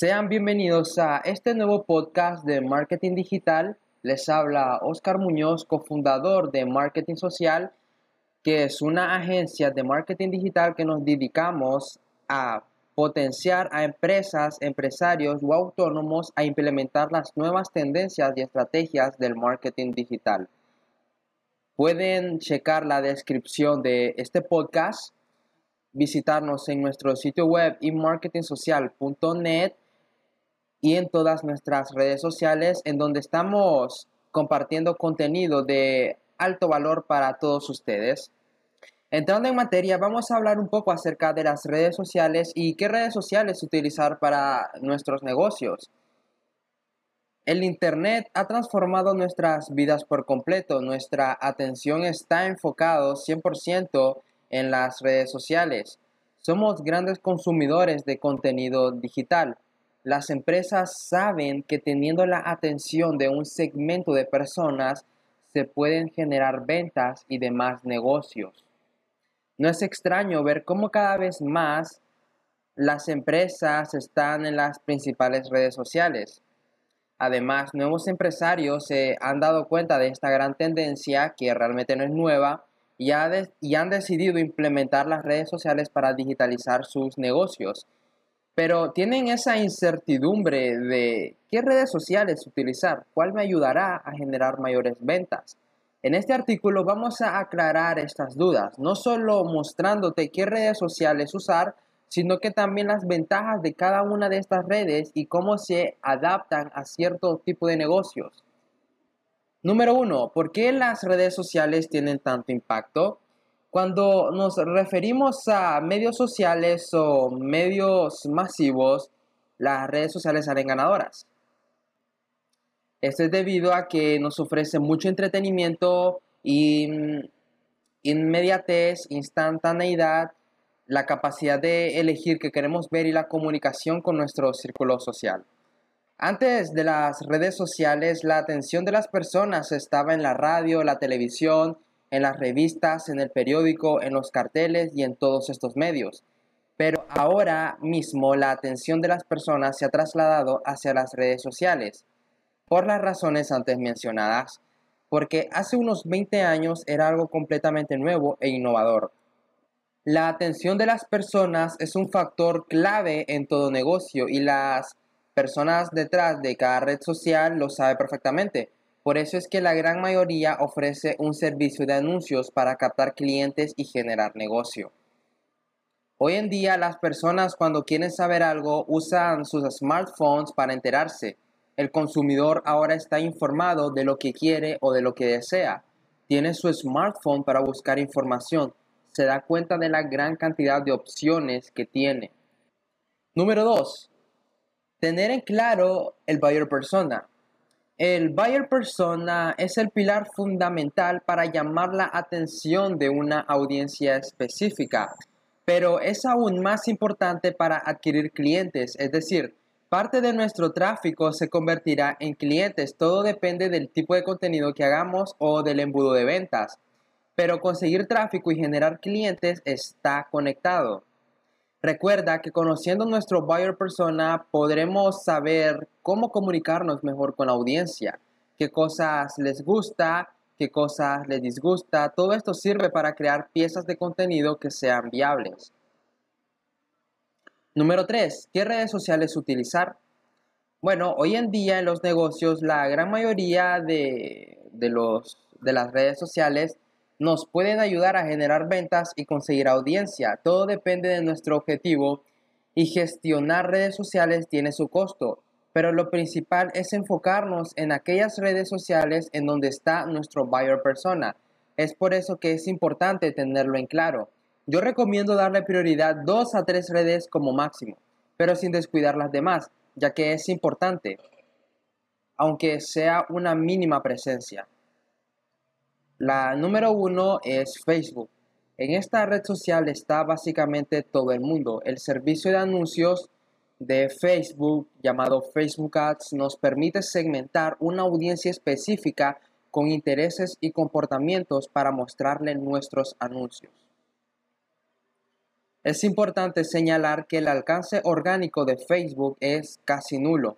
Sean bienvenidos a este nuevo podcast de Marketing Digital. Les habla Oscar Muñoz, cofundador de Marketing Social, que es una agencia de marketing digital que nos dedicamos a potenciar a empresas, empresarios o autónomos a implementar las nuevas tendencias y estrategias del marketing digital. Pueden checar la descripción de este podcast visitarnos en nuestro sitio web marketingsocial.net y en todas nuestras redes sociales en donde estamos compartiendo contenido de alto valor para todos ustedes. Entrando en materia, vamos a hablar un poco acerca de las redes sociales y qué redes sociales utilizar para nuestros negocios. El Internet ha transformado nuestras vidas por completo. Nuestra atención está enfocado 100% en las redes sociales. Somos grandes consumidores de contenido digital. Las empresas saben que teniendo la atención de un segmento de personas se pueden generar ventas y demás negocios. No es extraño ver cómo cada vez más las empresas están en las principales redes sociales. Además, nuevos empresarios se han dado cuenta de esta gran tendencia que realmente no es nueva y, han decidido implementar las redes sociales para digitalizar sus negocios. Pero tienen esa incertidumbre de qué redes sociales utilizar, cuál me ayudará a generar mayores ventas. En este artículo vamos a aclarar estas dudas, no solo mostrándote qué redes sociales usar, sino que también las ventajas de cada una de estas redes y cómo se adaptan a cierto tipo de negocios. Número uno, ¿por qué las redes sociales tienen tanto impacto? Cuando nos referimos a medios sociales o medios masivos, las redes sociales salen ganadoras. Esto es debido a que nos ofrece mucho entretenimiento y inmediatez, instantaneidad, la capacidad de elegir qué queremos ver y la comunicación con nuestro círculo social. Antes de las redes sociales, la atención de las personas estaba en la radio, la televisión, en las revistas, en el periódico, en los carteles y en todos estos medios. Pero ahora mismo la atención de las personas se ha trasladado hacia las redes sociales, por las razones antes mencionadas, porque hace unos 20 años era algo completamente nuevo e innovador. La atención de las personas es un factor clave en todo negocio y las personas detrás de cada red social lo sabe perfectamente. Por eso es que la gran mayoría ofrece un servicio de anuncios para captar clientes y generar negocio. Hoy en día las personas cuando quieren saber algo usan sus smartphones para enterarse. El consumidor ahora está informado de lo que quiere o de lo que desea. Tiene su smartphone para buscar información. Se da cuenta de la gran cantidad de opciones que tiene. Número 2. Tener en claro el buyer persona. El buyer persona es el pilar fundamental para llamar la atención de una audiencia específica, pero es aún más importante para adquirir clientes, es decir, parte de nuestro tráfico se convertirá en clientes, todo depende del tipo de contenido que hagamos o del embudo de ventas, pero conseguir tráfico y generar clientes está conectado. Recuerda que conociendo nuestro buyer persona podremos saber cómo comunicarnos mejor con la audiencia, qué cosas les gusta, qué cosas les disgusta. Todo esto sirve para crear piezas de contenido que sean viables. Número 3. ¿Qué redes sociales utilizar? Bueno, hoy en día en los negocios la gran mayoría de, los, de las redes sociales nos pueden ayudar a generar ventas y conseguir audiencia. Todo depende de nuestro objetivo y gestionar redes sociales tiene su costo, pero lo principal es enfocarnos en aquellas redes sociales en donde está nuestro buyer persona. Es por eso que es importante tenerlo en claro. Yo recomiendo darle prioridad dos a tres redes como máximo, pero sin descuidar las demás, ya que es importante, aunque sea una mínima presencia. La número uno es Facebook. En esta red social está básicamente todo el mundo. El servicio de anuncios de Facebook llamado Facebook Ads nos permite segmentar una audiencia específica con intereses y comportamientos para mostrarle nuestros anuncios. Es importante señalar que el alcance orgánico de Facebook es casi nulo,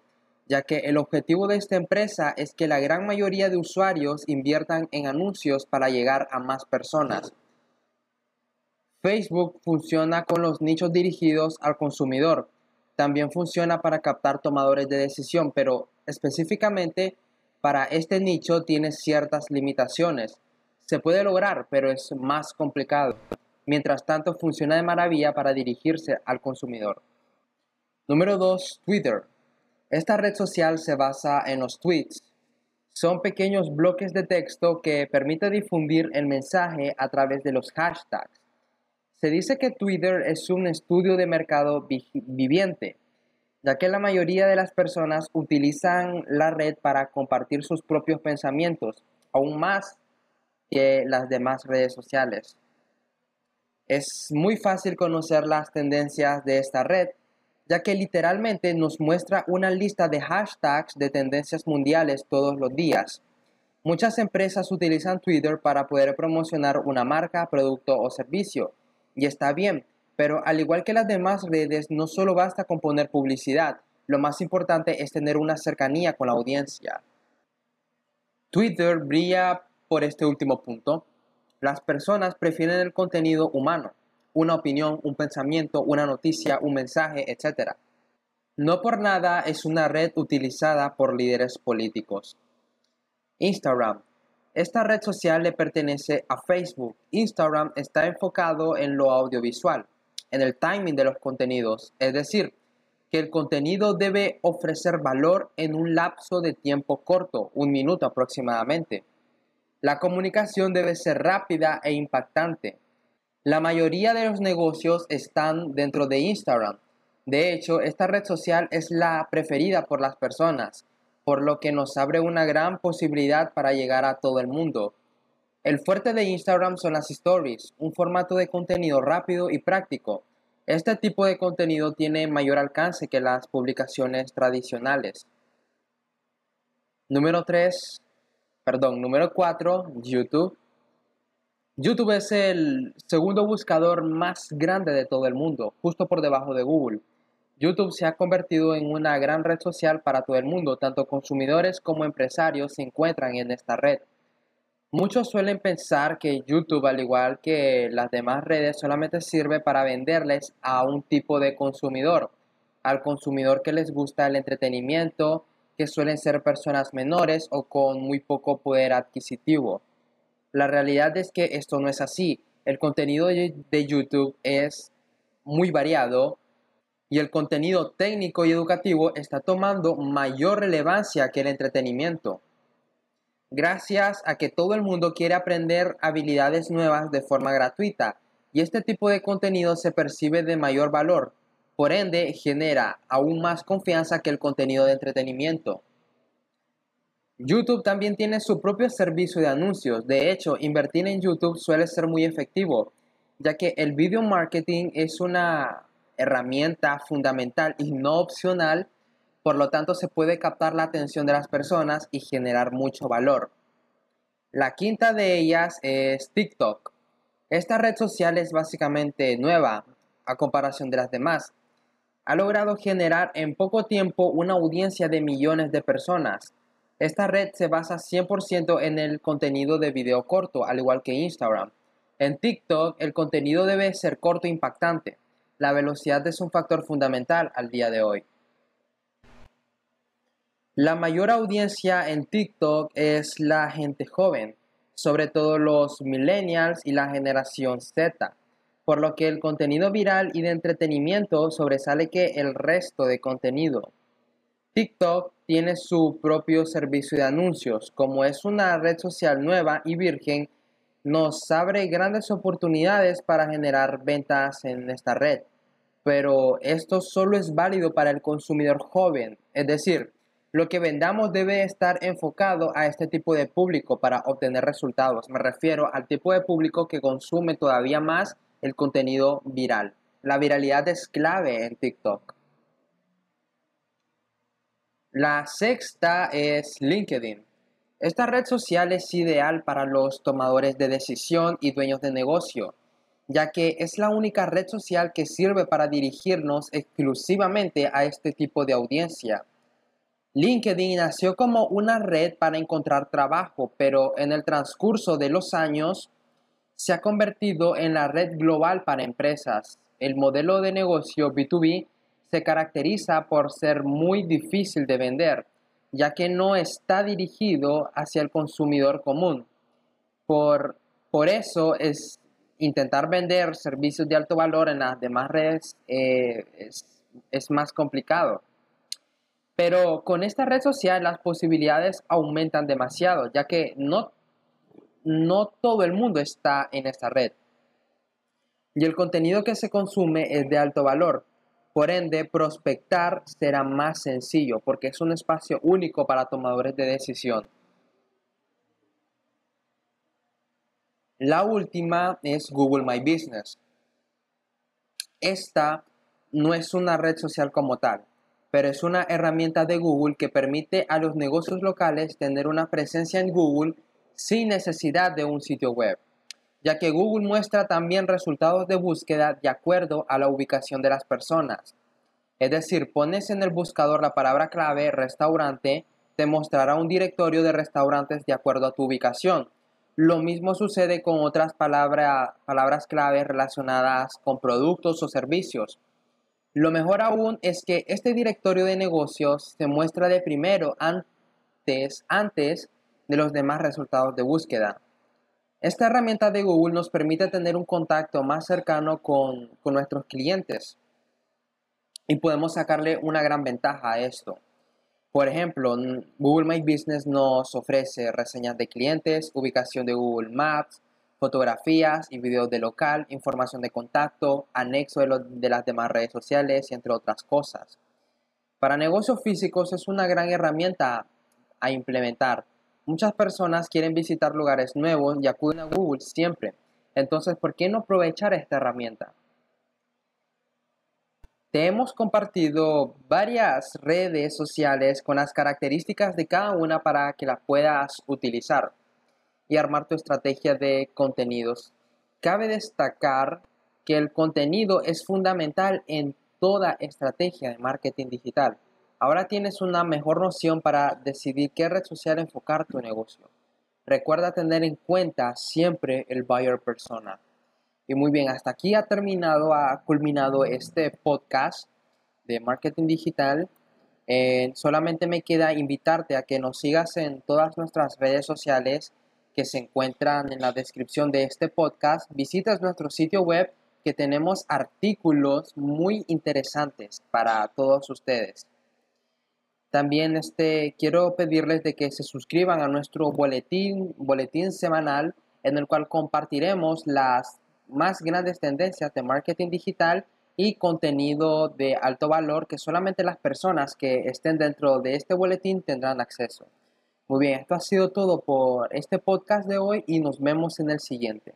ya que el objetivo de esta empresa es que la gran mayoría de usuarios inviertan en anuncios para llegar a más personas. Facebook funciona con los nichos dirigidos al consumidor. También funciona para captar tomadores de decisión, pero específicamente para este nicho tiene ciertas limitaciones. Se puede lograr, pero es más complicado. Mientras tanto, funciona de maravilla para dirigirse al consumidor. Número 2. Twitter. Esta red social se basa en los tweets. Son pequeños bloques de texto que permiten difundir el mensaje a través de los hashtags. Se dice que Twitter es un estudio de mercado viviente, ya que la mayoría de las personas utilizan la red para compartir sus propios pensamientos, aún más que las demás redes sociales. Es muy fácil conocer las tendencias de esta red ya que literalmente nos muestra una lista de hashtags de tendencias mundiales todos los días. Muchas empresas utilizan Twitter para poder promocionar una marca, producto o servicio, y está bien, pero al igual que las demás redes, no solo basta con poner publicidad, lo más importante es tener una cercanía con la audiencia. Twitter brilla por este último punto. Las personas prefieren el contenido humano una opinión, un pensamiento, una noticia, un mensaje, etc. No por nada es una red utilizada por líderes políticos. Instagram. Esta red social le pertenece a Facebook. Instagram está enfocado en lo audiovisual, en el timing de los contenidos, es decir, que el contenido debe ofrecer valor en un lapso de tiempo corto, un minuto aproximadamente. La comunicación debe ser rápida e impactante, la mayoría de los negocios están dentro de Instagram. De hecho, esta red social es la preferida por las personas, por lo que nos abre una gran posibilidad para llegar a todo el mundo. El fuerte de Instagram son las stories, un formato de contenido rápido y práctico. Este tipo de contenido tiene mayor alcance que las publicaciones tradicionales. Número 3, perdón, número 4, YouTube. YouTube es el segundo buscador más grande de todo el mundo, justo por debajo de Google. YouTube se ha convertido en una gran red social para todo el mundo, tanto consumidores como empresarios se encuentran en esta red. Muchos suelen pensar que YouTube, al igual que las demás redes, solamente sirve para venderles a un tipo de consumidor, al consumidor que les gusta el entretenimiento, que suelen ser personas menores o con muy poco poder adquisitivo. La realidad es que esto no es así. El contenido de YouTube es muy variado y el contenido técnico y educativo está tomando mayor relevancia que el entretenimiento. Gracias a que todo el mundo quiere aprender habilidades nuevas de forma gratuita y este tipo de contenido se percibe de mayor valor, por ende genera aún más confianza que el contenido de entretenimiento. YouTube también tiene su propio servicio de anuncios. De hecho, invertir en YouTube suele ser muy efectivo, ya que el video marketing es una herramienta fundamental y no opcional, por lo tanto se puede captar la atención de las personas y generar mucho valor. La quinta de ellas es TikTok. Esta red social es básicamente nueva a comparación de las demás. Ha logrado generar en poco tiempo una audiencia de millones de personas esta red se basa 100% en el contenido de video corto, al igual que Instagram. En TikTok, el contenido debe ser corto e impactante. La velocidad es un factor fundamental al día de hoy. La mayor audiencia en TikTok es la gente joven, sobre todo los millennials y la generación Z, por lo que el contenido viral y de entretenimiento sobresale que el resto de contenido. TikTok tiene su propio servicio de anuncios. Como es una red social nueva y virgen, nos abre grandes oportunidades para generar ventas en esta red. Pero esto solo es válido para el consumidor joven. Es decir, lo que vendamos debe estar enfocado a este tipo de público para obtener resultados. Me refiero al tipo de público que consume todavía más el contenido viral. La viralidad es clave en TikTok. La sexta es LinkedIn. Esta red social es ideal para los tomadores de decisión y dueños de negocio, ya que es la única red social que sirve para dirigirnos exclusivamente a este tipo de audiencia. LinkedIn nació como una red para encontrar trabajo, pero en el transcurso de los años se ha convertido en la red global para empresas. El modelo de negocio B2B se caracteriza por ser muy difícil de vender, ya que no está dirigido hacia el consumidor común. Por, por eso es intentar vender servicios de alto valor en las demás redes eh, es, más complicado. Pero con esta red social las posibilidades aumentan demasiado, ya que no, no todo el mundo está en esta red. Y el contenido que se consume es de alto valor. Por ende, prospectar será más sencillo porque es un espacio único para tomadores de decisión. La última es Google My Business. Esta no es una red social como tal, pero es una herramienta de Google que permite a los negocios locales tener una presencia en Google sin necesidad de un sitio web, ya que Google muestra también resultados de búsqueda de acuerdo a la ubicación de las personas. Es decir, pones en el buscador la palabra clave restaurante, te mostrará un directorio de restaurantes de acuerdo a tu ubicación lo mismo sucede con otras palabras clave relacionadas con productos o servicios. Lo mejor aún es que este directorio de negocios se muestra de primero antes, antes de los demás resultados de búsqueda. Esta herramienta de Google nos permite tener un contacto más cercano con, con nuestros clientes y podemos sacarle una gran ventaja a esto. Por ejemplo, Google My Business nos ofrece reseñas de clientes, ubicación de Google Maps, fotografías y videos de local, información de contacto, anexo de, de las demás redes sociales entre otras cosas. Para negocios físicos es una gran herramienta a implementar. Muchas personas quieren visitar lugares nuevos y acuden a Google siempre. Entonces, ¿por qué no aprovechar esta herramienta? Te hemos compartido varias redes sociales con las características de cada una para que las puedas utilizar y armar tu estrategia de contenidos. Cabe destacar que el contenido es fundamental en toda estrategia de marketing digital. Ahora tienes una mejor noción para decidir qué red social enfocar tu negocio. Recuerda tener en cuenta siempre el buyer persona. Y muy bien, hasta aquí ha terminado, ha culminado este podcast de marketing digital. Eh, solamente me queda invitarte a que nos sigas en todas nuestras redes sociales que se encuentran en la descripción de este podcast. Visitas nuestro sitio web que tenemos artículos muy interesantes para todos ustedes. También este, quiero pedirles de que se suscriban a nuestro boletín, boletín semanal en el cual compartiremos las más grandes tendencias de marketing digital y contenido de alto valor que solamente las personas que estén dentro de este boletín tendrán acceso. Muy bien, esto ha sido todo por este podcast de hoy y nos vemos en el siguiente.